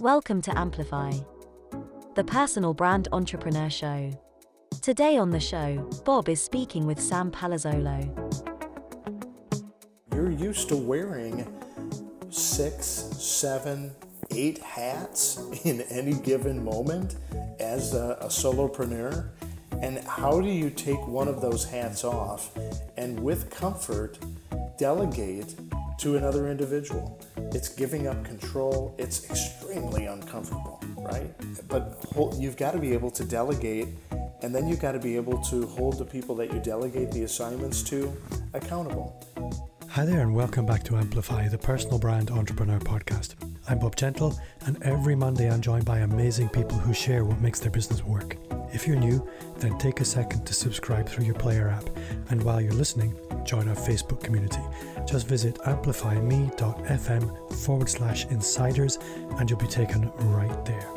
Welcome to Amplify, the personal brand entrepreneur show. Today on the show, Bob is speaking with Sam Palazzolo. You're used to wearing six, seven, eight hats in any given moment as a, a solopreneur. And how do you take one of those hats off and with comfort delegate to another individual? It's giving up control. It's extremely uncomfortable, right? But you've got to be able to delegate, and then you've got to be able to hold the people that you delegate the assignments to accountable. Hi there, and welcome back to Amplify, the personal brand entrepreneur podcast. I'm Bob Gentle, and every Monday I'm joined by amazing people who share what makes their business work. If you're new, then take a second to subscribe through your player app, and while you're listening, join our Facebook community. Just visit amplifyme.fm forward slash insiders, and you'll be taken right there.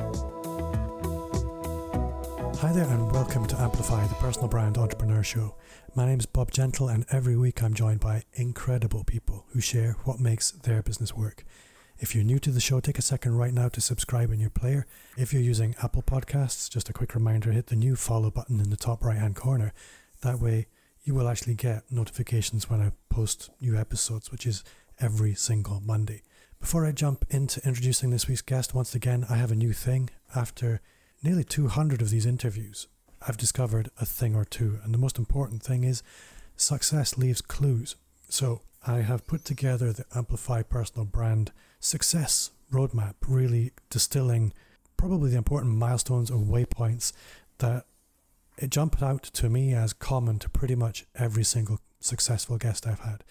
Hi there, and welcome to Amplify, the personal brand entrepreneur show. My name is Bob Gentle, and every week I'm joined by incredible people who share what makes their business work. If you're new to the show, take a second right now to subscribe in your player. If you're using Apple Podcasts, just a quick reminder hit the new follow button in the top right hand corner. That way, you will actually get notifications when I post new episodes, which is every single Monday. Before I jump into introducing this week's guest, once again, I have a new thing. After nearly 200 of these interviews, I've discovered a thing or two. And the most important thing is success leaves clues. So I have put together the Amplify Personal Brand success roadmap, really distilling probably the important milestones or waypoints that it jumped out to me as common to pretty much every single successful guest I've had.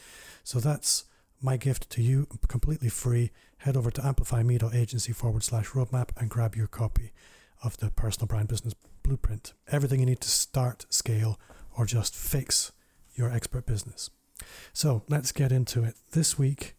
So that's my gift to you, completely free. Head over to amplifyme.agency forward slash roadmap and grab your copy of the personal brand business blueprint. Everything you need to start, scale, or just fix your expert business. So let's get into it. This week,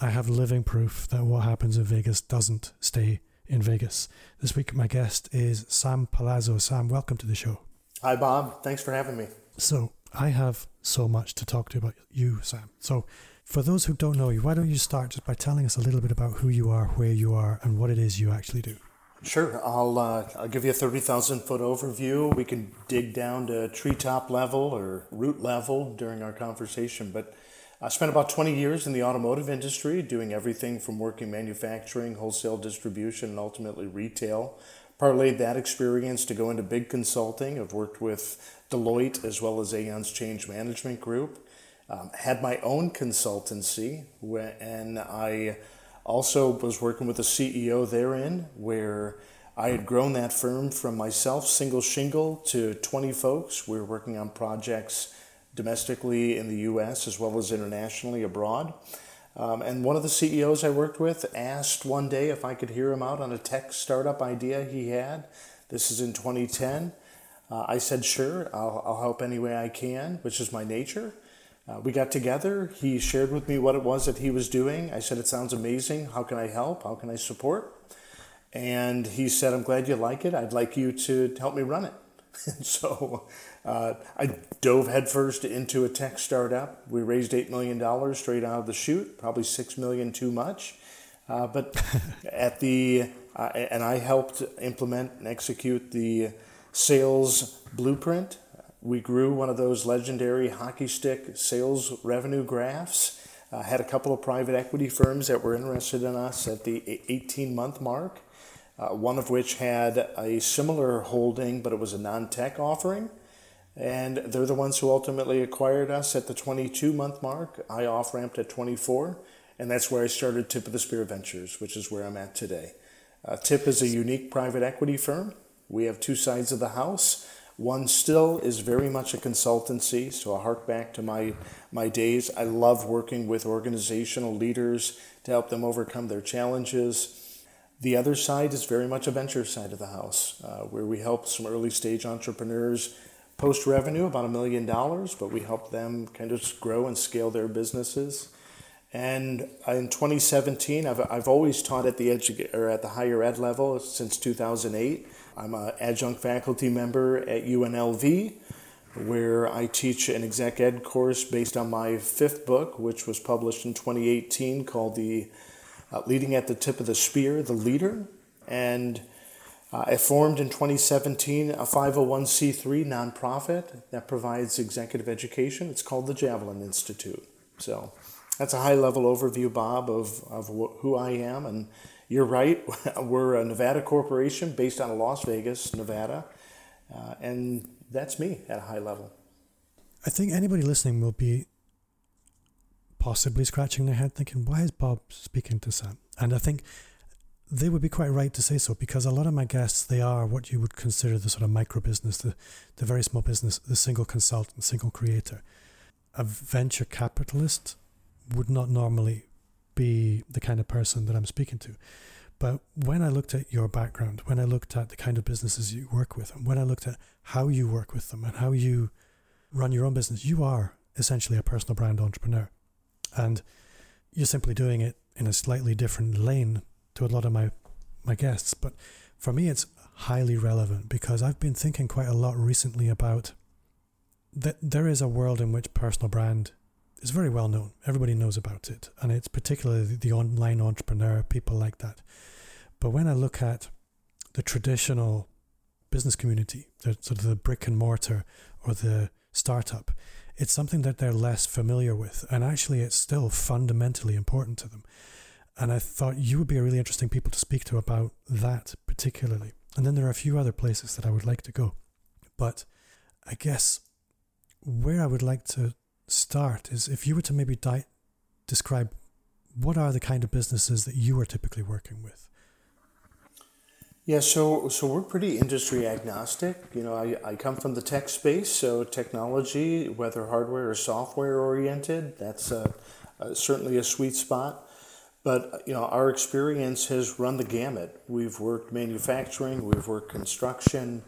I have living proof that what happens in Vegas doesn't stay in Vegas. This week, my guest is Sam Palazzo. Sam, welcome to the show. Hi, Bob. Thanks for having me. So, I have so much to talk to about you, Sam. So, for those who don't know you, why don't you start just by telling us a little bit about who you are, where you are, and what it is you actually do? Sure. I'll, uh, I'll give you a 30,000 foot overview. We can dig down to treetop level or root level during our conversation, but I spent about 20 years in the automotive industry doing everything from working manufacturing, wholesale distribution, and ultimately retail. Parlayed that experience to go into big consulting. I've worked with Deloitte as well as Aon's Change Management Group. Um, had my own consultancy, and I also was working with a CEO therein where I had grown that firm from myself, single shingle, to 20 folks. We were working on projects domestically in the US as well as internationally abroad. Um, and one of the CEOs I worked with asked one day if I could hear him out on a tech startup idea he had. This is in 2010. Uh, I said, sure, I'll, I'll help any way I can, which is my nature. Uh, we got together. He shared with me what it was that he was doing. I said, It sounds amazing. How can I help? How can I support? And he said, I'm glad you like it. I'd like you to help me run it. And so uh, I dove headfirst into a tech startup. We raised $8 million straight out of the chute, probably 6 million too much. Uh, but at the, uh, and I helped implement and execute the sales blueprint. We grew one of those legendary hockey stick sales revenue graphs. Uh, had a couple of private equity firms that were interested in us at the 18 month mark uh, one of which had a similar holding, but it was a non tech offering. And they're the ones who ultimately acquired us at the 22 month mark. I off ramped at 24, and that's where I started Tip of the Spear Ventures, which is where I'm at today. Uh, Tip is a unique private equity firm. We have two sides of the house. One still is very much a consultancy, so I hark back to my, my days. I love working with organizational leaders to help them overcome their challenges the other side is very much a venture side of the house, uh, where we help some early stage entrepreneurs post revenue, about a million dollars, but we help them kind of grow and scale their businesses. And in 2017, I've, I've always taught at the edu- or at the higher ed level since 2008. I'm an adjunct faculty member at UNLV, where I teach an exec ed course based on my fifth book, which was published in 2018 called the uh, leading at the tip of the spear, the leader. And uh, I formed in 2017 a 501c3 nonprofit that provides executive education. It's called the Javelin Institute. So that's a high level overview, Bob, of, of wh- who I am. And you're right, we're a Nevada corporation based out of Las Vegas, Nevada. Uh, and that's me at a high level. I think anybody listening will be possibly scratching their head thinking, why is Bob speaking to Sam? And I think they would be quite right to say so because a lot of my guests, they are what you would consider the sort of micro business, the, the very small business, the single consultant, single creator. A venture capitalist would not normally be the kind of person that I'm speaking to. But when I looked at your background, when I looked at the kind of businesses you work with, and when I looked at how you work with them and how you run your own business, you are essentially a personal brand entrepreneur. And you're simply doing it in a slightly different lane to a lot of my, my guests. But for me, it's highly relevant because I've been thinking quite a lot recently about that there is a world in which personal brand is very well known. Everybody knows about it. And it's particularly the online entrepreneur, people like that. But when I look at the traditional business community, the sort of the brick and mortar or the startup, it's something that they're less familiar with. And actually, it's still fundamentally important to them. And I thought you would be a really interesting people to speak to about that particularly. And then there are a few other places that I would like to go. But I guess where I would like to start is if you were to maybe di- describe what are the kind of businesses that you are typically working with? Yeah, so so we're pretty industry agnostic. You know, I, I come from the tech space, so technology, whether hardware or software oriented, that's a, a, certainly a sweet spot. But you know, our experience has run the gamut. We've worked manufacturing, we've worked construction,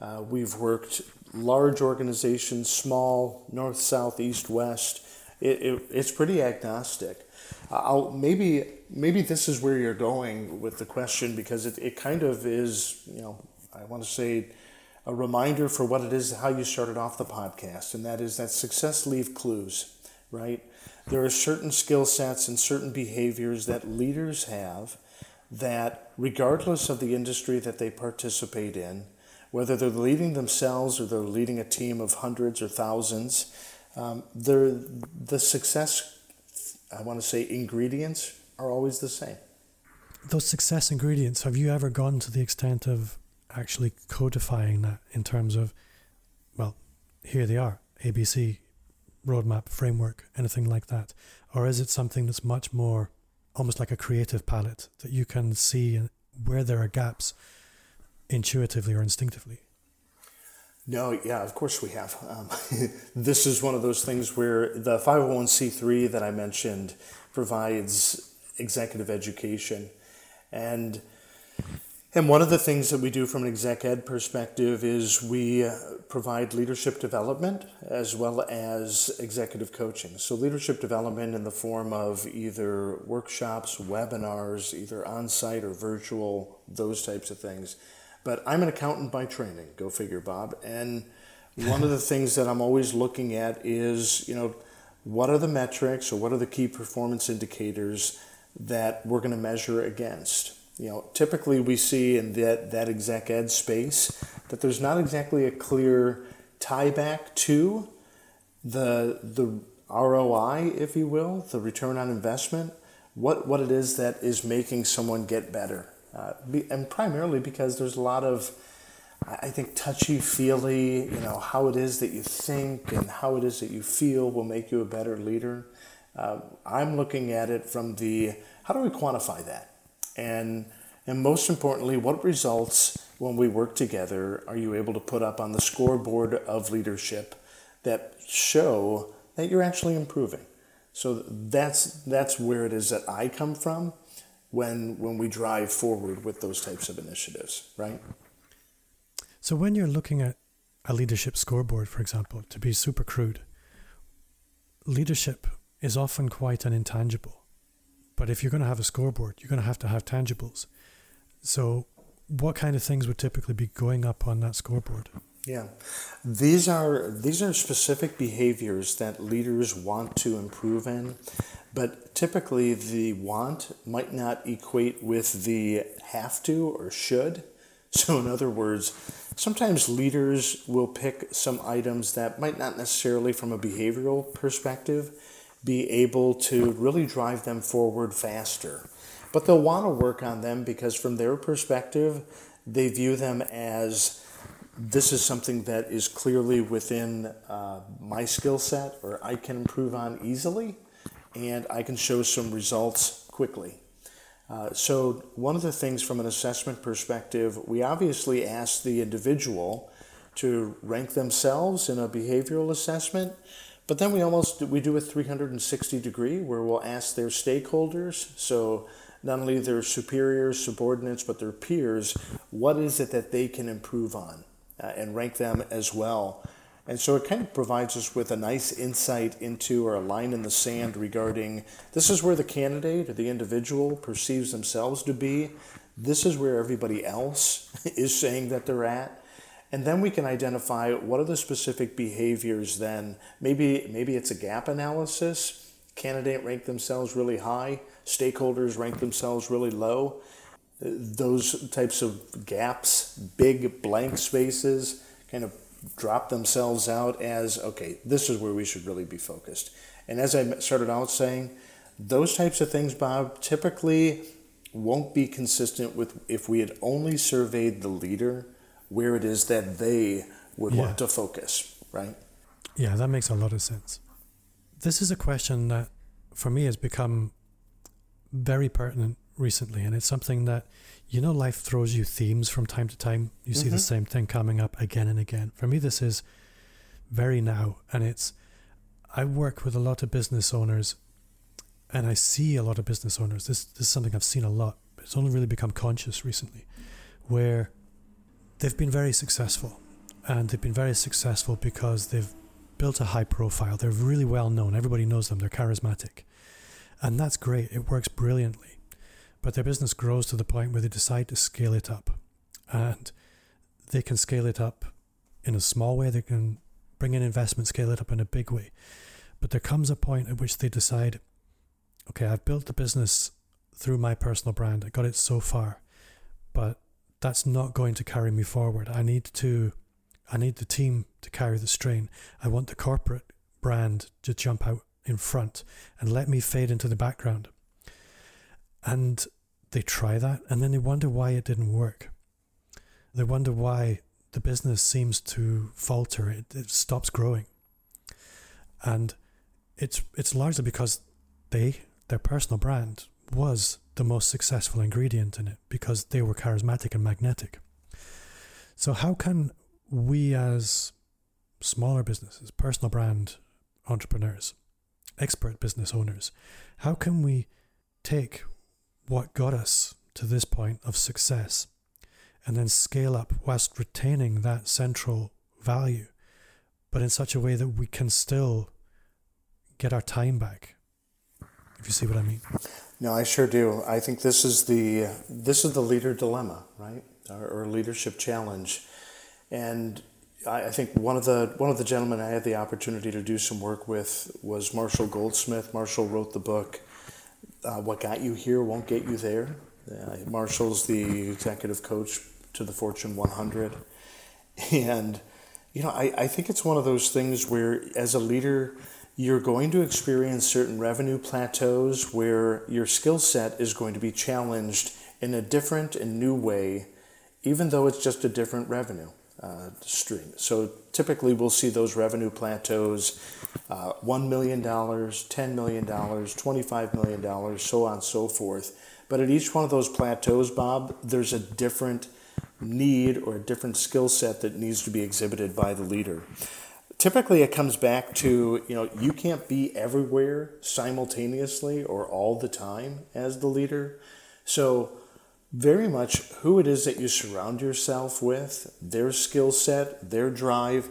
uh, we've worked large organizations, small, north, south, east, west. It, it, it's pretty agnostic. I'll maybe maybe this is where you're going with the question because it, it kind of is you know I want to say a reminder for what it is how you started off the podcast and that is that success leave clues right there are certain skill sets and certain behaviors that leaders have that regardless of the industry that they participate in whether they're leading themselves or they're leading a team of hundreds or thousands um, the success I want to say ingredients are always the same. Those success ingredients, have you ever gone to the extent of actually codifying that in terms of, well, here they are, ABC, roadmap, framework, anything like that? Or is it something that's much more almost like a creative palette that you can see where there are gaps intuitively or instinctively? No, yeah, of course we have. Um, this is one of those things where the 501c3 that I mentioned provides executive education. And, and one of the things that we do from an exec ed perspective is we uh, provide leadership development as well as executive coaching. So, leadership development in the form of either workshops, webinars, either on site or virtual, those types of things but I'm an accountant by training, go figure, Bob. And one of the things that I'm always looking at is, you know, what are the metrics or what are the key performance indicators that we're going to measure against? You know, typically we see in that, that exec ed space that there's not exactly a clear tie back to the, the ROI, if you will, the return on investment, what, what it is that is making someone get better uh, be, and primarily because there's a lot of, I think, touchy feely, you know, how it is that you think and how it is that you feel will make you a better leader. Uh, I'm looking at it from the how do we quantify that? And, and most importantly, what results when we work together are you able to put up on the scoreboard of leadership that show that you're actually improving? So that's, that's where it is that I come from when when we drive forward with those types of initiatives, right? So when you're looking at a leadership scoreboard, for example, to be super crude, leadership is often quite an intangible. But if you're going to have a scoreboard, you're going to have to have tangibles. So what kind of things would typically be going up on that scoreboard? Yeah, these are these are specific behaviors that leaders want to improve in but typically the want might not equate with the have to or should. So, in other words, sometimes leaders will pick some items that might not necessarily, from a behavioral perspective, be able to really drive them forward faster. But they'll want to work on them because, from their perspective, they view them as this is something that is clearly within uh, my skill set or I can improve on easily and I can show some results quickly. Uh, so, one of the things from an assessment perspective, we obviously ask the individual to rank themselves in a behavioral assessment, but then we almost we do a 360 degree where we'll ask their stakeholders. So, not only their superiors, subordinates, but their peers, what is it that they can improve on uh, and rank them as well. And so it kind of provides us with a nice insight into or a line in the sand regarding this is where the candidate or the individual perceives themselves to be. This is where everybody else is saying that they're at. And then we can identify what are the specific behaviors then. Maybe maybe it's a gap analysis. Candidate rank themselves really high stakeholders rank themselves really low. Those types of gaps, big blank spaces, kind of drop themselves out as okay, this is where we should really be focused. And as I started out saying, those types of things, Bob, typically won't be consistent with if we had only surveyed the leader where it is that they would yeah. want to focus, right? Yeah, that makes a lot of sense. This is a question that for me has become very pertinent recently, and it's something that you know life throws you themes from time to time. You mm-hmm. see the mm-hmm. same thing coming up again and again. For me, this is very now, and it's I work with a lot of business owners, and I see a lot of business owners. This this is something I've seen a lot. It's only really become conscious recently, where they've been very successful, and they've been very successful because they've built a high profile. They're really well known. Everybody knows them. They're charismatic and that's great, it works brilliantly. But their business grows to the point where they decide to scale it up. And they can scale it up in a small way, they can bring in investment, scale it up in a big way. But there comes a point at which they decide, okay, I've built the business through my personal brand, I got it so far, but that's not going to carry me forward. I need to I need the team to carry the strain. I want the corporate brand to jump out in front and let me fade into the background. And they try that and then they wonder why it didn't work. They wonder why the business seems to falter, it, it stops growing. And it's it's largely because they, their personal brand, was the most successful ingredient in it because they were charismatic and magnetic. So how can we as smaller businesses, personal brand entrepreneurs, expert business owners, how can we take what got us to this point of success and then scale up whilst retaining that central value, but in such a way that we can still get our time back? If you see what I mean. No, I sure do. I think this is the this is the leader dilemma, right? Or, or leadership challenge, and I think one of the one of the gentlemen I had the opportunity to do some work with was Marshall Goldsmith. Marshall wrote the book uh, "What Got You Here Won't Get You There." Uh, Marshall's the executive coach to the Fortune 100, and you know I, I think it's one of those things where as a leader you're going to experience certain revenue plateaus where your skill set is going to be challenged in a different and new way, even though it's just a different revenue uh, stream. So typically we'll see those revenue plateaus uh, $1 million, $10 million, $25 million, so on and so forth. But at each one of those plateaus, Bob, there's a different need or a different skill set that needs to be exhibited by the leader. Typically, it comes back to you know you can't be everywhere simultaneously or all the time as the leader. So very much who it is that you surround yourself with, their skill set, their drive,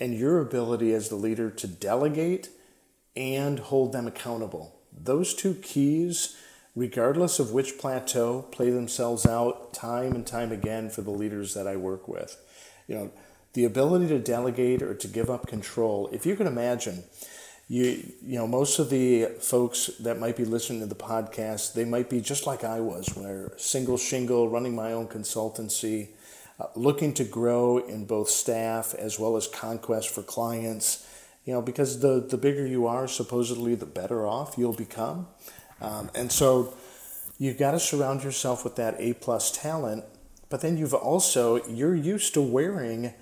and your ability as the leader to delegate and hold them accountable. Those two keys, regardless of which plateau, play themselves out time and time again for the leaders that I work with. You know, the ability to delegate or to give up control, if you can imagine, you you know most of the folks that might be listening to the podcast they might be just like i was where single shingle running my own consultancy uh, looking to grow in both staff as well as conquest for clients. You know because the the bigger you are supposedly the better off you'll become. Um, and so you've got to surround yourself with that a plus talent but then you've also you're used to wearing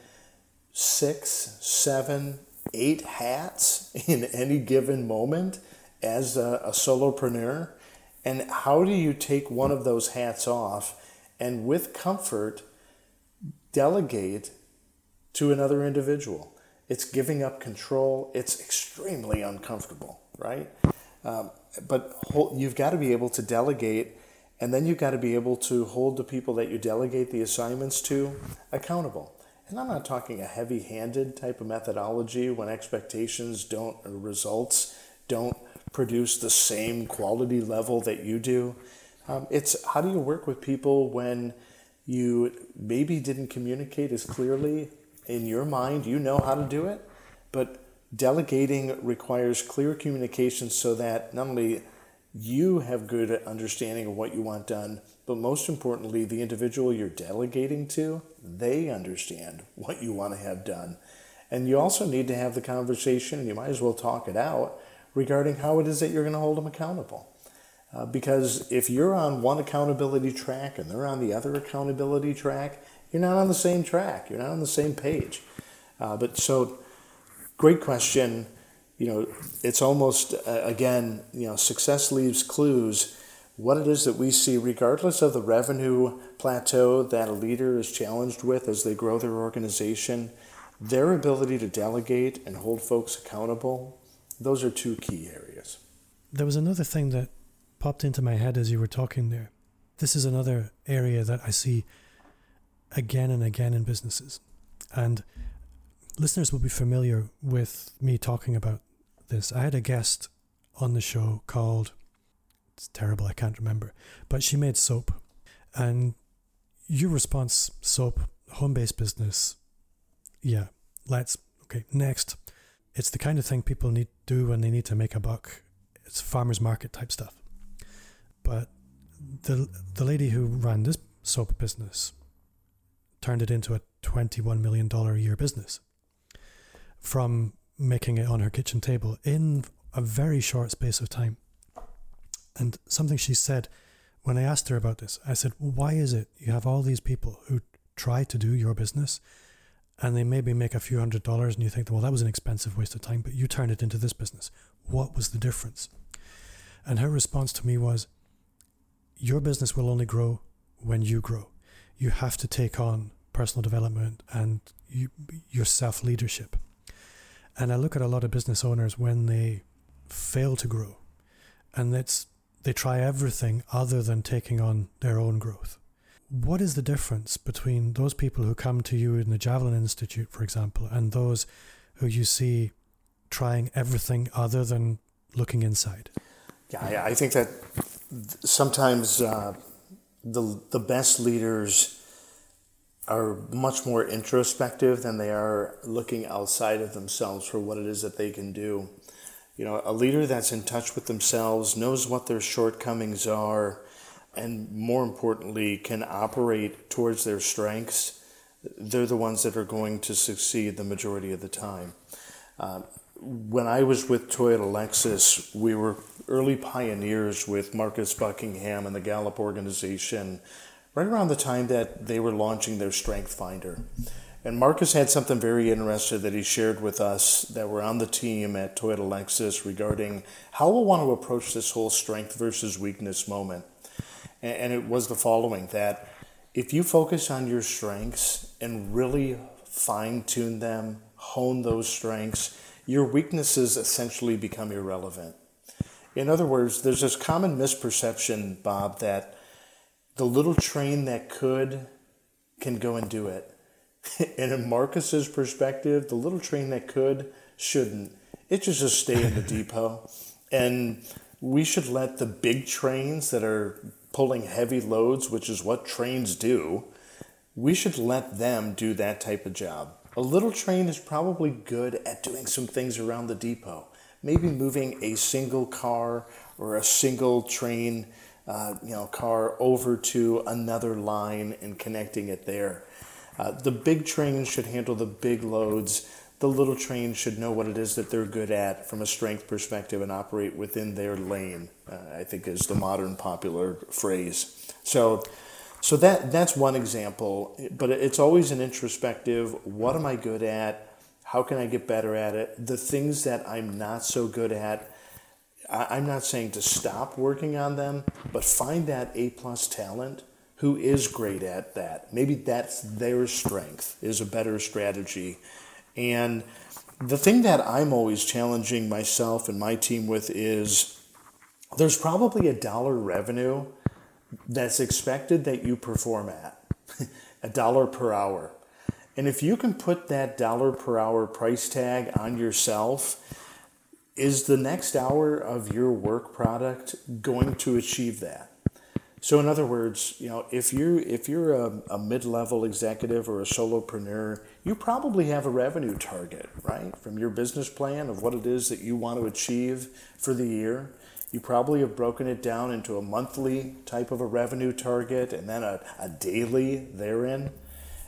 six seven eight hats in any given moment as a, a solopreneur? And how do you take one of those hats off and with comfort delegate to another individual? It's giving up control. It's extremely uncomfortable, right? Um, but you've got to be able to delegate, and then you've got to be able to hold the people that you delegate the assignments to accountable. And I'm not talking a heavy handed type of methodology when expectations don't, or results don't produce the same quality level that you do. Um, it's how do you work with people when you maybe didn't communicate as clearly in your mind, you know how to do it, but delegating requires clear communication so that not only you have good understanding of what you want done, but most importantly, the individual you're delegating to, they understand what you want to have done. And you also need to have the conversation, and you might as well talk it out regarding how it is that you're going to hold them accountable. Uh, because if you're on one accountability track and they're on the other accountability track, you're not on the same track. You're not on the same page. Uh, but so, great question you know, it's almost, uh, again, you know, success leaves clues. What it is that we see, regardless of the revenue plateau that a leader is challenged with as they grow their organization, their ability to delegate and hold folks accountable, those are two key areas. There was another thing that popped into my head as you were talking there. This is another area that I see again and again in businesses. And listeners will be familiar with me talking about this. I had a guest on the show called, it's terrible, I can't remember, but she made soap. And your response soap, home based business, yeah, let's, okay, next. It's the kind of thing people need to do when they need to make a buck. It's farmers market type stuff. But the the lady who ran this soap business turned it into a $21 million a year business from making it on her kitchen table in a very short space of time. And something she said when I asked her about this, I said, Why is it you have all these people who try to do your business and they maybe make a few hundred dollars and you think, Well, that was an expensive waste of time, but you turned it into this business. What was the difference? And her response to me was, Your business will only grow when you grow. You have to take on personal development and you, your self leadership. And I look at a lot of business owners when they fail to grow, and it's they try everything other than taking on their own growth. What is the difference between those people who come to you in the Javelin Institute, for example, and those who you see trying everything other than looking inside? Yeah, I think that sometimes uh, the the best leaders are much more introspective than they are looking outside of themselves for what it is that they can do. You know, a leader that's in touch with themselves knows what their shortcomings are, and more importantly, can operate towards their strengths. They're the ones that are going to succeed the majority of the time. Uh, when I was with Toyota Lexus, we were early pioneers with Marcus Buckingham and the Gallup organization right around the time that they were launching their Strength Finder. And Marcus had something very interesting that he shared with us that were on the team at Toyota Lexus regarding how we'll want to approach this whole strength versus weakness moment. And it was the following that if you focus on your strengths and really fine tune them, hone those strengths, your weaknesses essentially become irrelevant. In other words, there's this common misperception, Bob, that the little train that could can go and do it. and in Marcus's perspective, the little train that could shouldn't. It should just stay in the depot. And we should let the big trains that are pulling heavy loads, which is what trains do, we should let them do that type of job. A little train is probably good at doing some things around the depot, maybe moving a single car or a single train, uh, you know, car over to another line and connecting it there. Uh, the big trains should handle the big loads. The little trains should know what it is that they're good at from a strength perspective and operate within their lane. Uh, I think is the modern popular phrase. So, so that that's one example. But it's always an introspective. What am I good at? How can I get better at it? The things that I'm not so good at I, am not saying to stop working on them, but find that A plus talent who is great at that. Maybe that's their strength is a better strategy. And the thing that I'm always challenging myself and my team with is there's probably a dollar revenue that's expected that you perform at, a dollar per hour. And if you can put that dollar per hour price tag on yourself, is the next hour of your work product going to achieve that? So in other words, you know, if you if you're a, a mid-level executive or a solopreneur, you probably have a revenue target, right? From your business plan of what it is that you want to achieve for the year. You probably have broken it down into a monthly type of a revenue target and then a, a daily therein.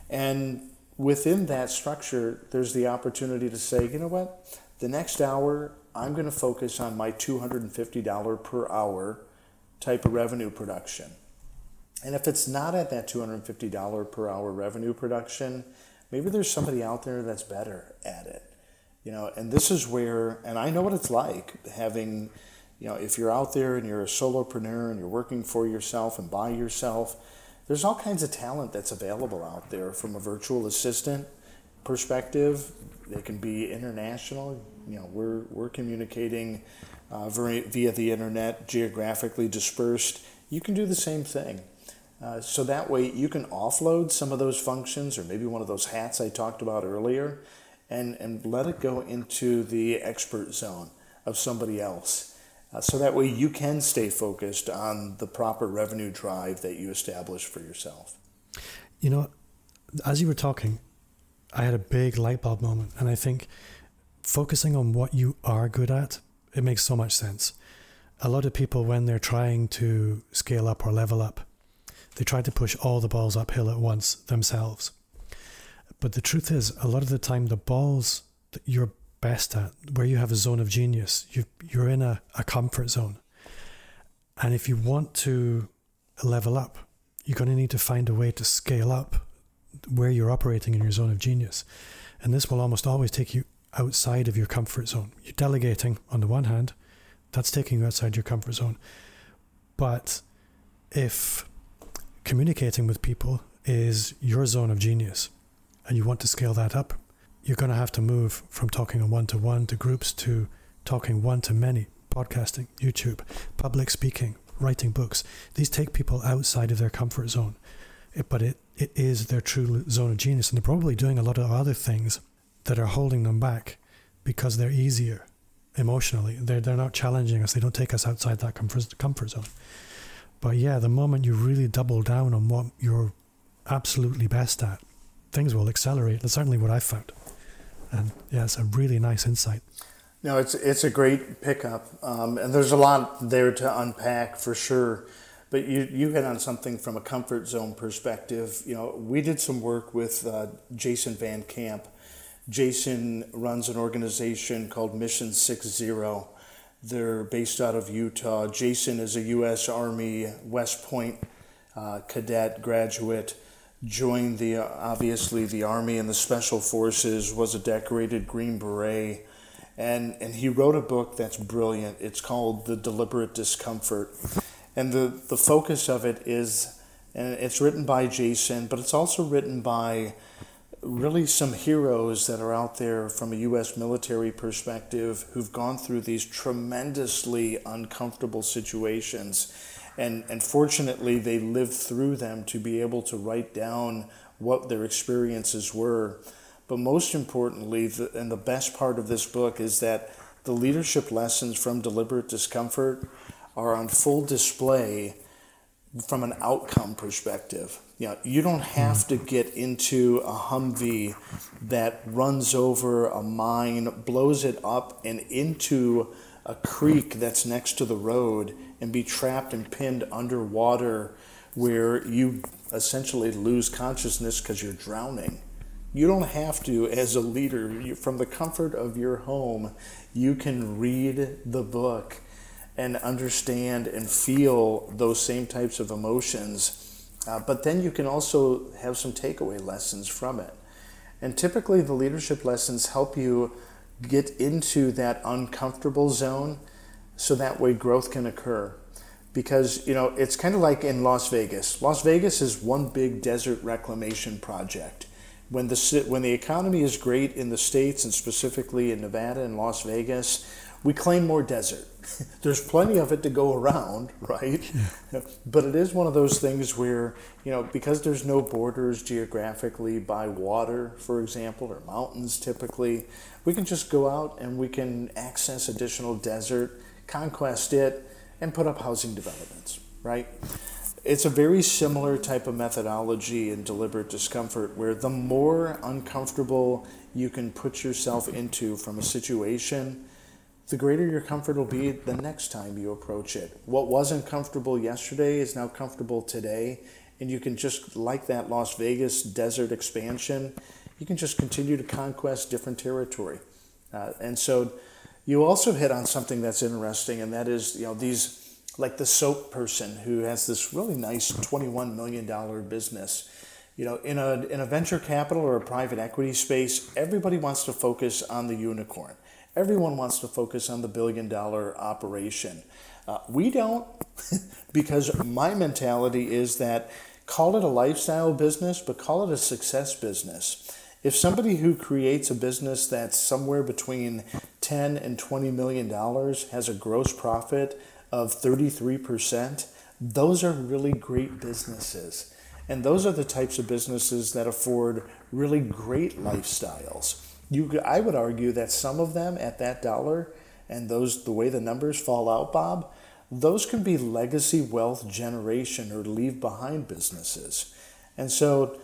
And within that structure, there's the opportunity to say, you know what, the next hour I'm going to focus on my $250 per hour type of revenue production. And if it's not at that $250 per hour revenue production, maybe there's somebody out there that's better at it. You know, and this is where, and I know what it's like having, you know, if you're out there and you're a solopreneur and you're working for yourself and by yourself, there's all kinds of talent that's available out there from a virtual assistant perspective. They can be international. You know, we're, we're communicating uh, via the internet, geographically dispersed. You can do the same thing. Uh, so that way you can offload some of those functions or maybe one of those hats I talked about earlier and, and let it go into the expert zone of somebody else. Uh, so that way you can stay focused on the proper revenue drive that you establish for yourself. You know, as you were talking, I had a big light bulb moment, and I think focusing on what you are good at, it makes so much sense. A lot of people, when they're trying to scale up or level up, they try to push all the balls uphill at once themselves. But the truth is, a lot of the time, the balls that you're best at, where you have a zone of genius, you, you're in a, a comfort zone. And if you want to level up, you're going to need to find a way to scale up where you're operating in your zone of genius. And this will almost always take you outside of your comfort zone. You're delegating on the one hand, that's taking you outside your comfort zone. But if communicating with people is your zone of genius and you want to scale that up, you're going to have to move from talking on one to one to groups to talking one to many, podcasting, YouTube, public speaking, writing books. These take people outside of their comfort zone. But it, it is their true zone of genius. And they're probably doing a lot of other things that are holding them back because they're easier emotionally. They're, they're not challenging us. They don't take us outside that comfort, comfort zone. But yeah, the moment you really double down on what you're absolutely best at, things will accelerate. That's certainly what I found. And yeah, it's a really nice insight. No, it's it's a great pickup, um, and there's a lot there to unpack for sure. But you you hit on something from a comfort zone perspective. You know, we did some work with uh, Jason Van Camp, Jason runs an organization called Mission Six Zero. They're based out of Utah. Jason is a U.S. Army West Point uh, cadet graduate. Joined the obviously the Army and the Special Forces. Was a decorated Green Beret, and and he wrote a book that's brilliant. It's called The Deliberate Discomfort, and the the focus of it is, and it's written by Jason, but it's also written by really some heroes that are out there from a U.S. military perspective who've gone through these tremendously uncomfortable situations. And, and fortunately, they lived through them to be able to write down what their experiences were. But most importantly, the, and the best part of this book is that the leadership lessons from deliberate discomfort are on full display from an outcome perspective. You know, you don't have to get into a Humvee that runs over a mine, blows it up, and into a creek that's next to the road and be trapped and pinned underwater where you essentially lose consciousness because you're drowning. You don't have to, as a leader, you, from the comfort of your home, you can read the book and understand and feel those same types of emotions. Uh, but then you can also have some takeaway lessons from it. And typically, the leadership lessons help you get into that uncomfortable zone so that way growth can occur. Because, you know, it's kind of like in Las Vegas. Las Vegas is one big desert reclamation project. When the, when the economy is great in the States and specifically in Nevada and Las Vegas, we claim more desert. There's plenty of it to go around, right? Yeah. But it is one of those things where, you know, because there's no borders geographically by water, for example, or mountains typically, we can just go out and we can access additional desert, conquest it, and put up housing developments, right? It's a very similar type of methodology in deliberate discomfort where the more uncomfortable you can put yourself into from a situation, the greater your comfort will be the next time you approach it. What wasn't comfortable yesterday is now comfortable today, and you can just, like that Las Vegas desert expansion, you can just continue to conquest different territory. Uh, and so you also hit on something that's interesting, and that is, you know, these like the soap person who has this really nice $21 million business. You know, in a, in a venture capital or a private equity space, everybody wants to focus on the unicorn. Everyone wants to focus on the billion dollar operation. Uh, we don't, because my mentality is that call it a lifestyle business, but call it a success business. If somebody who creates a business that's somewhere between 10 and 20 million dollars has a gross profit of 33%, those are really great businesses. And those are the types of businesses that afford really great lifestyles. You, I would argue that some of them at that dollar and those the way the numbers fall out, Bob, those can be legacy wealth generation or leave behind businesses. And so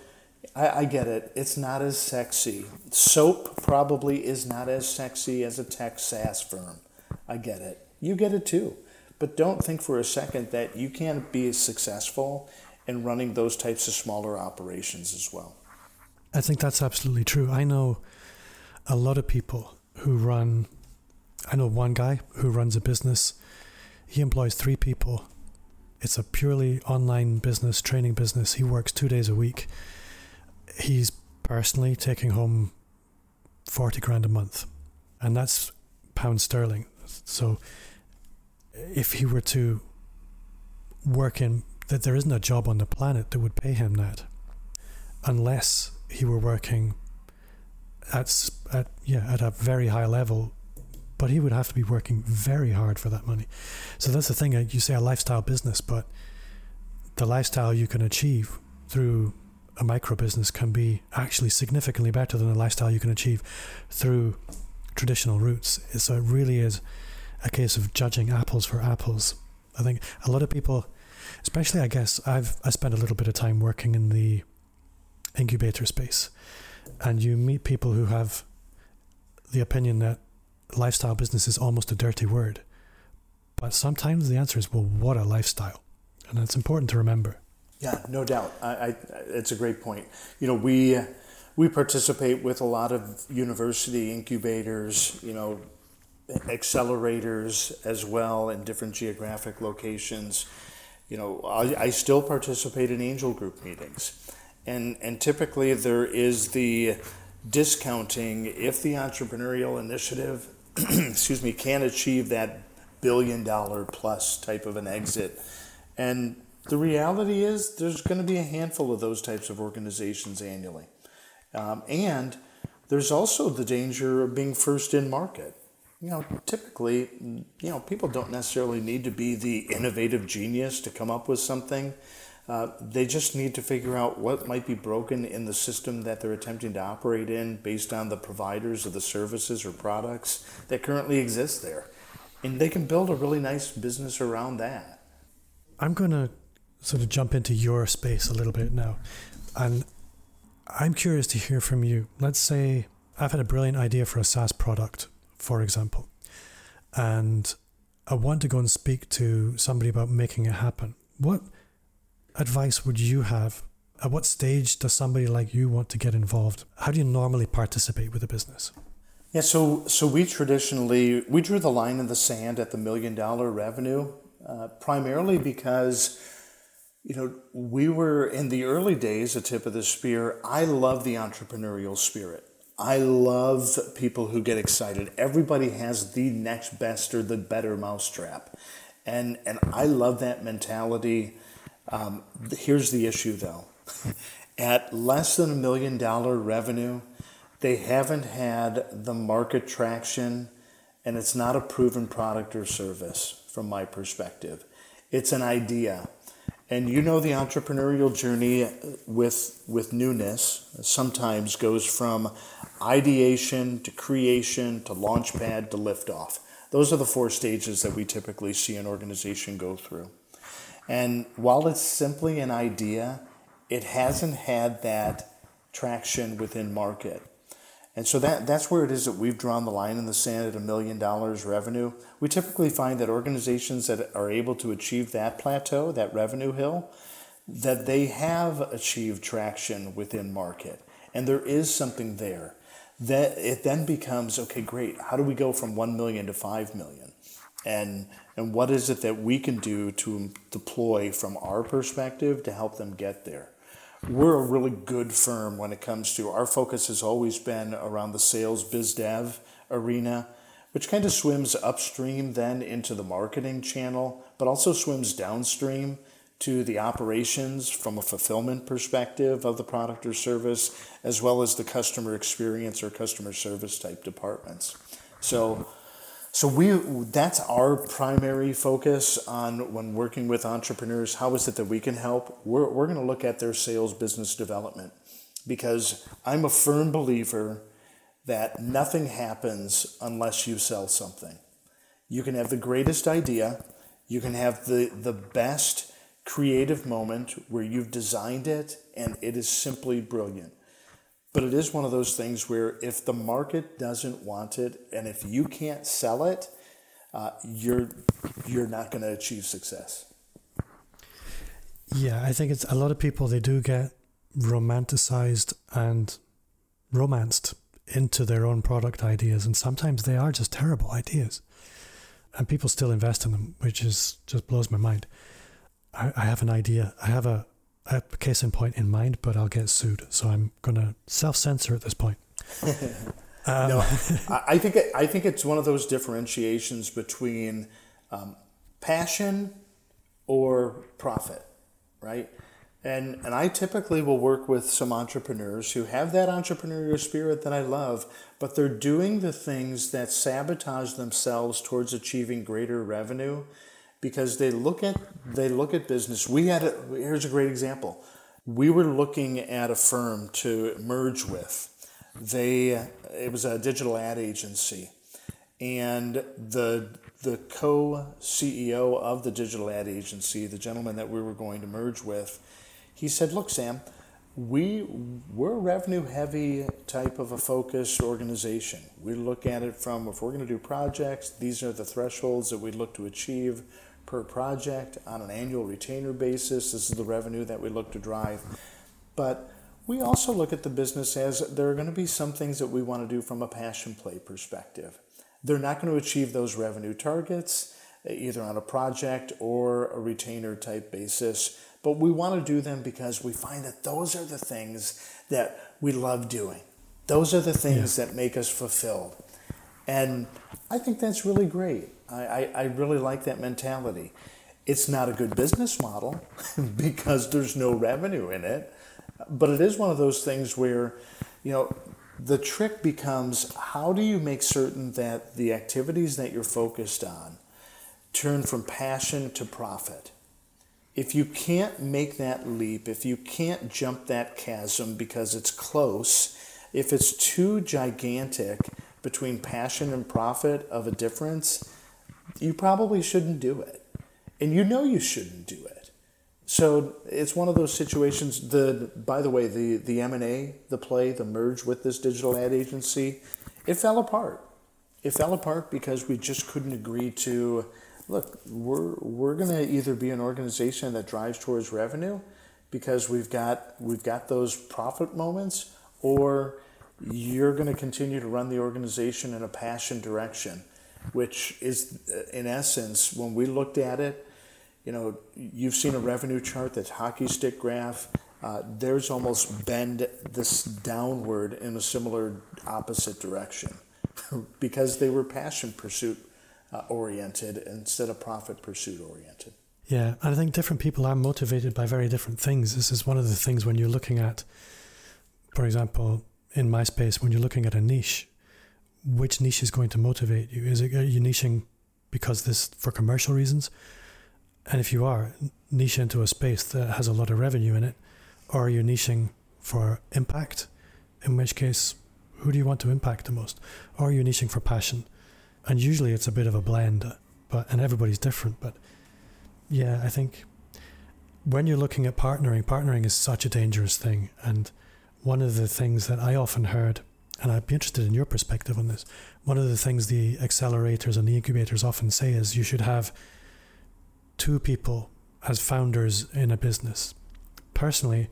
I, I get it. It's not as sexy. Soap probably is not as sexy as a tech SaaS firm. I get it. You get it too. But don't think for a second that you can't be successful in running those types of smaller operations as well. I think that's absolutely true. I know a lot of people who run, I know one guy who runs a business. He employs three people. It's a purely online business, training business. He works two days a week. He's personally taking home 40 grand a month, and that's pound sterling. So if he were to work in that there isn't a job on the planet that would pay him that unless he were working at, at yeah at a very high level but he would have to be working very hard for that money. So that's the thing uh, you say a lifestyle business but the lifestyle you can achieve through a micro business can be actually significantly better than the lifestyle you can achieve through traditional routes. So it really is a case of judging apples for apples. I think a lot of people, especially I guess I've I spent a little bit of time working in the incubator space, and you meet people who have the opinion that lifestyle business is almost a dirty word. But sometimes the answer is, well, what a lifestyle, and it's important to remember. Yeah, no doubt. I, I, it's a great point. You know, we we participate with a lot of university incubators. You know, accelerators as well in different geographic locations. You know, I, I still participate in angel group meetings. And, and typically there is the discounting if the entrepreneurial initiative, excuse me, can achieve that billion dollar plus type of an exit. And the reality is there's going to be a handful of those types of organizations annually. Um, and there's also the danger of being first in market you know, typically, you know, people don't necessarily need to be the innovative genius to come up with something. Uh, they just need to figure out what might be broken in the system that they're attempting to operate in based on the providers of the services or products that currently exist there. And they can build a really nice business around that. I'm going to sort of jump into your space a little bit now. And I'm curious to hear from you. Let's say I've had a brilliant idea for a SaaS product, for example, and I want to go and speak to somebody about making it happen. What advice would you have? At what stage does somebody like you want to get involved? How do you normally participate with a business? Yeah, so so we traditionally we drew the line in the sand at the million dollar revenue, uh, primarily because you know we were in the early days a tip of the spear. I love the entrepreneurial spirit. I love people who get excited. Everybody has the next best or the better mousetrap, and and I love that mentality. Um, here's the issue though, at less than a million dollar revenue they haven't had the market traction and it's not a proven product or service from my perspective. It's an idea. And you know the entrepreneurial journey with with newness sometimes goes from ideation to creation to launchpad to liftoff. Those are the four stages that we typically see an organization go through. And while it's simply an idea, it hasn't had that traction within market. And so that, that's where it is that we've drawn the line in the sand at a million dollars revenue. We typically find that organizations that are able to achieve that plateau, that revenue hill, that they have achieved traction within market. And there is something there. That it then becomes, okay, great, how do we go from 1 million to 5 million? And, and what is it that we can do to deploy from our perspective to help them get there? we're a really good firm when it comes to our focus has always been around the sales biz dev arena which kind of swims upstream then into the marketing channel but also swims downstream to the operations from a fulfillment perspective of the product or service as well as the customer experience or customer service type departments so so we that's our primary focus on when working with entrepreneurs. How is it that we can help? We're, we're going to look at their sales business development because I'm a firm believer that nothing happens unless you sell something. You can have the greatest idea, you can have the, the best creative moment where you've designed it and it is simply brilliant. But it is one of those things where if the market doesn't want it and if you can't sell it, uh, you're you're not going to achieve success. Yeah, I think it's a lot of people they do get romanticized and romanced into their own product ideas, and sometimes they are just terrible ideas, and people still invest in them, which is just blows my mind. I, I have an idea. I have a a case in point in mind, but I'll get sued, so I'm going to self censor at this point. um, no, I think it, I think it's one of those differentiations between um, passion or profit, right? And and I typically will work with some entrepreneurs who have that entrepreneurial spirit that I love, but they're doing the things that sabotage themselves towards achieving greater revenue because they look at they look at business. We had a, here's a great example. We were looking at a firm to merge with. They it was a digital ad agency, and the the co CEO of the digital ad agency, the gentleman that we were going to merge with, he said, "Look, Sam." we we're a revenue heavy type of a focused organization. We look at it from if we're going to do projects, these are the thresholds that we look to achieve per project on an annual retainer basis. This is the revenue that we look to drive. But we also look at the business as there are going to be some things that we want to do from a passion play perspective. They're not going to achieve those revenue targets either on a project or a retainer type basis, but we want to do them because we find that those are the things that we love doing. Those are the things yeah. that make us fulfilled. And I think that's really great. I, I, I really like that mentality. It's not a good business model because there's no revenue in it, but it is one of those things where, you know, the trick becomes how do you make certain that the activities that you're focused on turn from passion to profit? If you can't make that leap, if you can't jump that chasm because it's close, if it's too gigantic between passion and profit of a difference, you probably shouldn't do it. And you know you shouldn't do it. So it's one of those situations. The by the way, the the M and A, the play, the merge with this digital ad agency, it fell apart. It fell apart because we just couldn't agree to. Look, we're we're gonna either be an organization that drives towards revenue, because we've got we've got those profit moments, or you're going to continue to run the organization in a passion direction, which is in essence when we looked at it you know, you've seen a revenue chart that's hockey stick graph. Uh, there's almost bend this downward in a similar opposite direction because they were passion pursuit uh, oriented instead of profit pursuit oriented. Yeah, and I think different people are motivated by very different things. This is one of the things when you're looking at, for example, in my space, when you're looking at a niche, which niche is going to motivate you? Is it are you niching because this for commercial reasons? And if you are, niche into a space that has a lot of revenue in it, or are you niching for impact? In which case, who do you want to impact the most? Or are you niching for passion? And usually it's a bit of a blend, but and everybody's different. But yeah, I think when you're looking at partnering, partnering is such a dangerous thing. And one of the things that I often heard, and I'd be interested in your perspective on this, one of the things the accelerators and the incubators often say is you should have two people as founders in a business. Personally,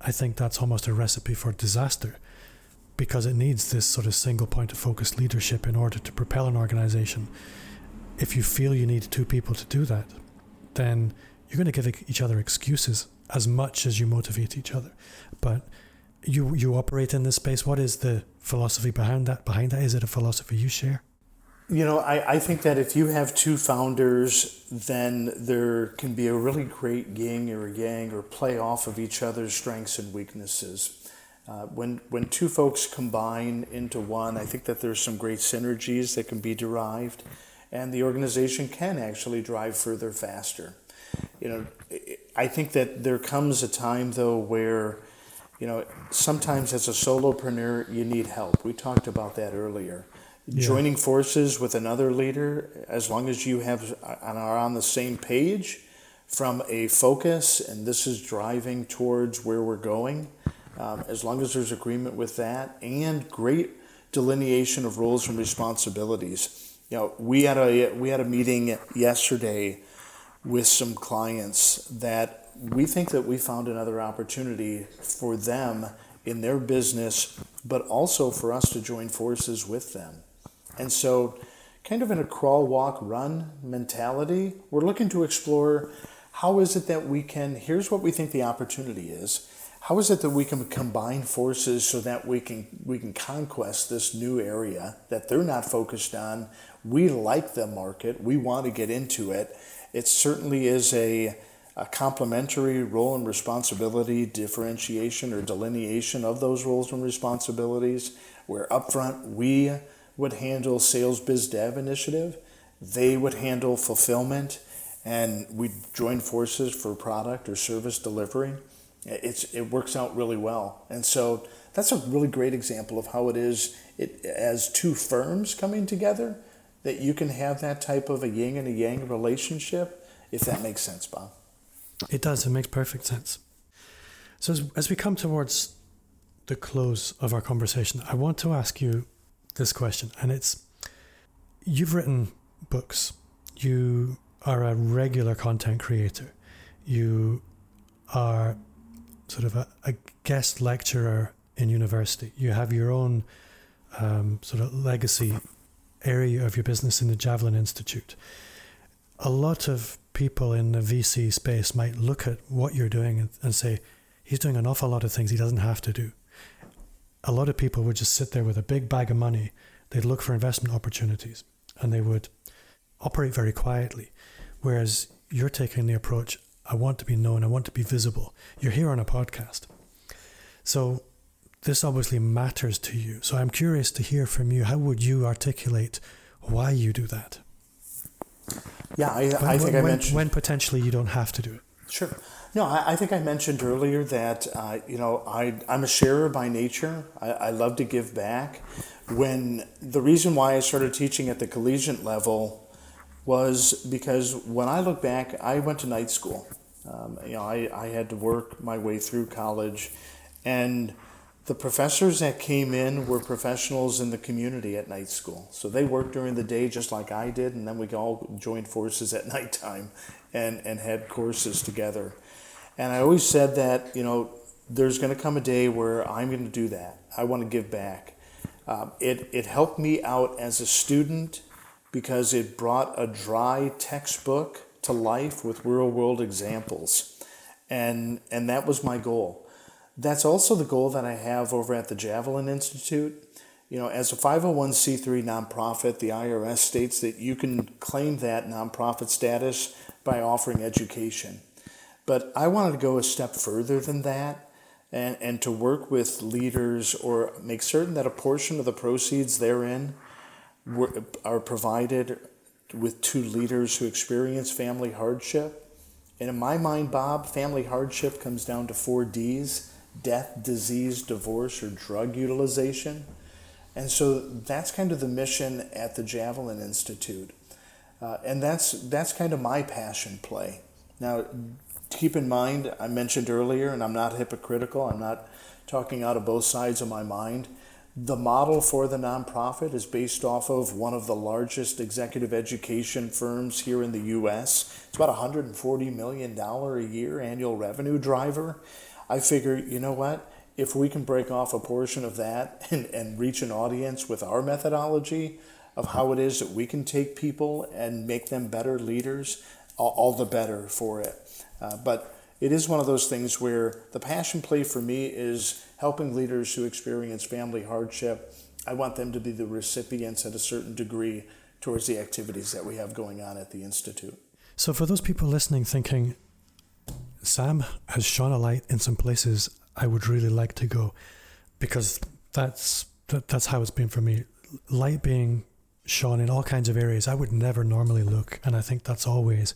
I think that's almost a recipe for disaster because it needs this sort of single point of focus leadership in order to propel an organization. If you feel you need two people to do that, then you're going to give each other excuses as much as you motivate each other. But you you operate in this space. What is the philosophy behind that? Behind that, is it a philosophy you share? You know, I, I think that if you have two founders, then there can be a really great yin or yang or play off of each other's strengths and weaknesses. Uh, when, when two folks combine into one, I think that there's some great synergies that can be derived, and the organization can actually drive further faster. You know, I think that there comes a time though where, you know, sometimes as a solopreneur you need help. We talked about that earlier yeah. joining forces with another leader, as long as you have and are on the same page from a focus, and this is driving towards where we're going, um, as long as there's agreement with that, and great delineation of roles and responsibilities. You know, we had a we had a meeting yesterday with some clients that we think that we found another opportunity for them in their business, but also for us to join forces with them. And so, kind of in a crawl, walk, run mentality, we're looking to explore how is it that we can, here's what we think the opportunity is. How is it that we can combine forces so that we can we can conquest this new area that they're not focused on? We like the market. We want to get into it. It certainly is a, a complementary role and responsibility differentiation or delineation of those roles and responsibilities. Where upfront we would handle sales biz dev initiative, they would handle fulfillment, and we join forces for product or service delivery. It's, it works out really well. And so that's a really great example of how it is it, as two firms coming together that you can have that type of a yin and a yang relationship, if that makes sense, Bob. It does. It makes perfect sense. So as, as we come towards the close of our conversation, I want to ask you this question, and it's you've written books, you are a regular content creator, you are sort of a, a guest lecturer in university, you have your own um, sort of legacy area of your business in the Javelin Institute. A lot of people in the VC space might look at what you're doing and, and say, he's doing an awful lot of things he doesn't have to do a lot of people would just sit there with a big bag of money. They'd look for investment opportunities and they would operate very quietly. Whereas you're taking the approach I want to be known, I want to be visible. You're here on a podcast. So this obviously matters to you. So I'm curious to hear from you. How would you articulate why you do that? Yeah, I, when, I think when, I mentioned. When potentially you don't have to do it. Sure. No, I, I, think I mentioned earlier that uh, you know I I'm a sharer by nature. I, I love to give back. When the reason why I started teaching at the collegiate level was because when I look back, I went to night school. Um, you know, I, I had to work my way through college, and the professors that came in were professionals in the community at night school. So they worked during the day just like I did, and then we all joined forces at nighttime and, and had courses together. And I always said that, you know, there's going to come a day where I'm going to do that. I want to give back. Um, it, it helped me out as a student because it brought a dry textbook to life with real world examples. And, and that was my goal. That's also the goal that I have over at the Javelin Institute. You know, as a 501c3 nonprofit, the IRS states that you can claim that nonprofit status by offering education. But I wanted to go a step further than that and, and to work with leaders or make certain that a portion of the proceeds therein were, are provided with two leaders who experience family hardship. And in my mind, Bob, family hardship comes down to four D's death, disease, divorce, or drug utilization. And so that's kind of the mission at the Javelin Institute. Uh, and that's, that's kind of my passion play. Now, keep in mind, I mentioned earlier, and I'm not hypocritical, I'm not talking out of both sides of my mind. The model for the nonprofit is based off of one of the largest executive education firms here in the US. It's about $140 million a year annual revenue driver. I figure, you know what? If we can break off a portion of that and, and reach an audience with our methodology of how it is that we can take people and make them better leaders, all, all the better for it. Uh, but it is one of those things where the passion play for me is helping leaders who experience family hardship. I want them to be the recipients at a certain degree towards the activities that we have going on at the Institute. So, for those people listening thinking, Sam has shone a light in some places I would really like to go because that's that, that's how it's been for me. Light being shone in all kinds of areas I would never normally look, and I think that's always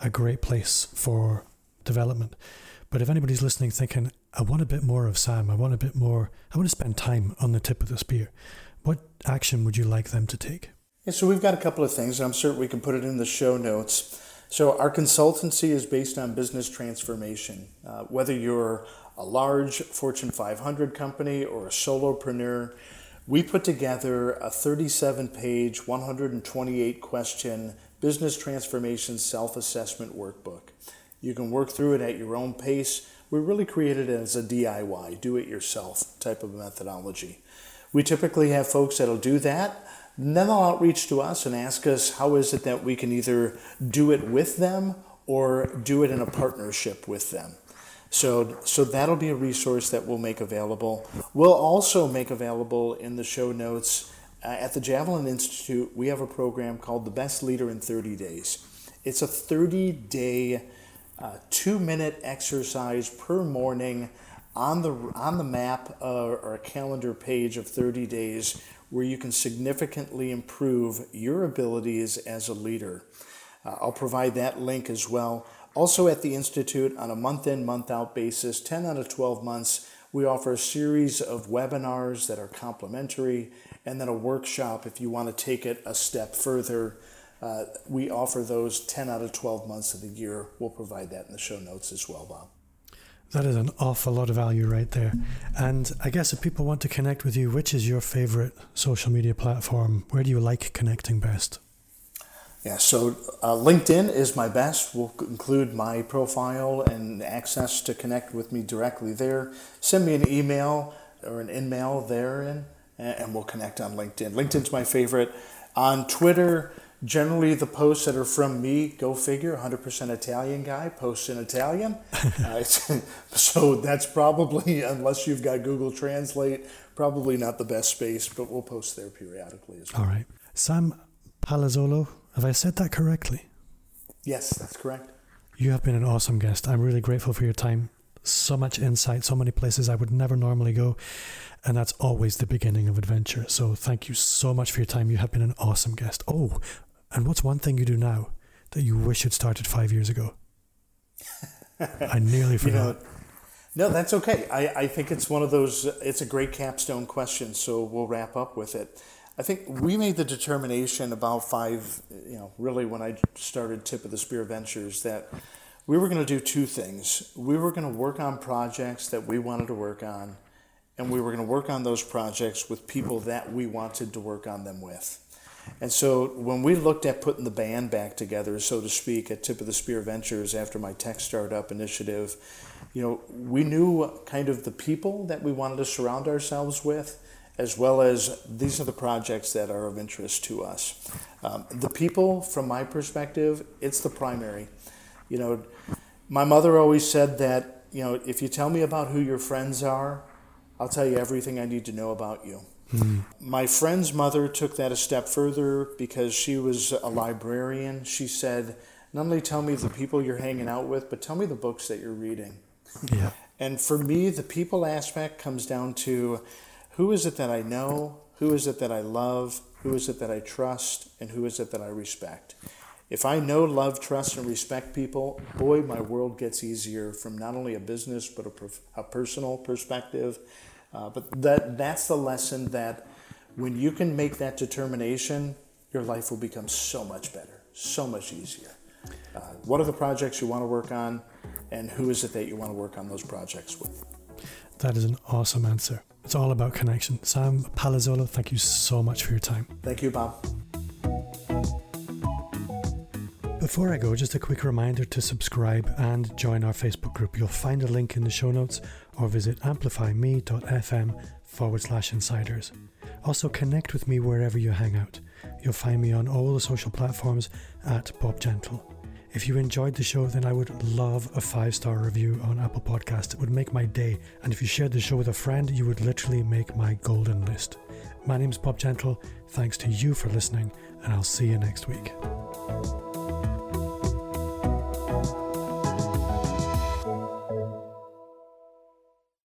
a great place for development. But if anybody's listening thinking, I want a bit more of Sam, I want a bit more, I want to spend time on the tip of the spear, what action would you like them to take? Yeah, so we've got a couple of things. I'm certain we can put it in the show notes. So our consultancy is based on business transformation. Uh, whether you're a large Fortune 500 company or a solopreneur, we put together a 37 page, 128 question business transformation self assessment workbook. You can work through it at your own pace. We really created it as a DIY, do it yourself type of methodology. We typically have folks that'll do that. Then they'll outreach to us and ask us how is it that we can either do it with them or do it in a partnership with them. So, so that'll be a resource that we'll make available. We'll also make available in the show notes uh, at the Javelin Institute, we have a program called The Best Leader in 30 Days. It's a 30 day uh, two minute exercise per morning on the, on the map uh, or a calendar page of 30 days where you can significantly improve your abilities as a leader. Uh, I'll provide that link as well. Also, at the Institute, on a month in, month out basis, 10 out of 12 months, we offer a series of webinars that are complimentary and then a workshop if you want to take it a step further uh, we offer those 10 out of 12 months of the year. We'll provide that in the show notes as well, Bob. That is an awful lot of value right there. And I guess if people want to connect with you, which is your favorite social media platform? Where do you like connecting best? Yeah, so uh, LinkedIn is my best. We'll include my profile and access to connect with me directly there. Send me an email or an email therein, and we'll connect on LinkedIn. LinkedIn's my favorite. On Twitter, Generally, the posts that are from me, go figure, 100% Italian guy, posts in Italian. uh, so that's probably, unless you've got Google Translate, probably not the best space, but we'll post there periodically as well. All right. Sam Palazzolo, have I said that correctly? Yes, that's correct. You have been an awesome guest. I'm really grateful for your time. So much insight, so many places I would never normally go. And that's always the beginning of adventure. So thank you so much for your time. You have been an awesome guest. Oh, and what's one thing you do now that you wish had started five years ago? I nearly forgot. You know, no, that's okay. I, I think it's one of those, it's a great capstone question, so we'll wrap up with it. I think we made the determination about five, you know, really when I started Tip of the Spear Ventures that we were going to do two things. We were going to work on projects that we wanted to work on, and we were going to work on those projects with people that we wanted to work on them with. And so when we looked at putting the band back together, so to speak, at Tip of the Spear Ventures after my tech startup initiative, you know, we knew kind of the people that we wanted to surround ourselves with, as well as these are the projects that are of interest to us. Um, the people, from my perspective, it's the primary. You know, my mother always said that, you know, if you tell me about who your friends are, I'll tell you everything I need to know about you. Mm. My friend's mother took that a step further because she was a librarian. She said, not only tell me the people you're hanging out with, but tell me the books that you're reading. Yeah. And for me, the people aspect comes down to who is it that I know, who is it that I love, who is it that I trust, and who is it that I respect. If I know, love, trust, and respect people, boy, my world gets easier from not only a business but a, a personal perspective. Uh, but that that's the lesson that when you can make that determination, your life will become so much better, so much easier. Uh, what are the projects you want to work on, and who is it that you want to work on those projects with? That is an awesome answer. It's all about connection. Sam Palazzolo, thank you so much for your time. Thank you, Bob. Before I go, just a quick reminder to subscribe and join our Facebook group. You'll find a link in the show notes or visit amplifyme.fm forward slash insiders. Also, connect with me wherever you hang out. You'll find me on all the social platforms at Bob Gentle. If you enjoyed the show, then I would love a five star review on Apple Podcast. It would make my day. And if you shared the show with a friend, you would literally make my golden list. My name's Bob Gentle. Thanks to you for listening, and I'll see you next week.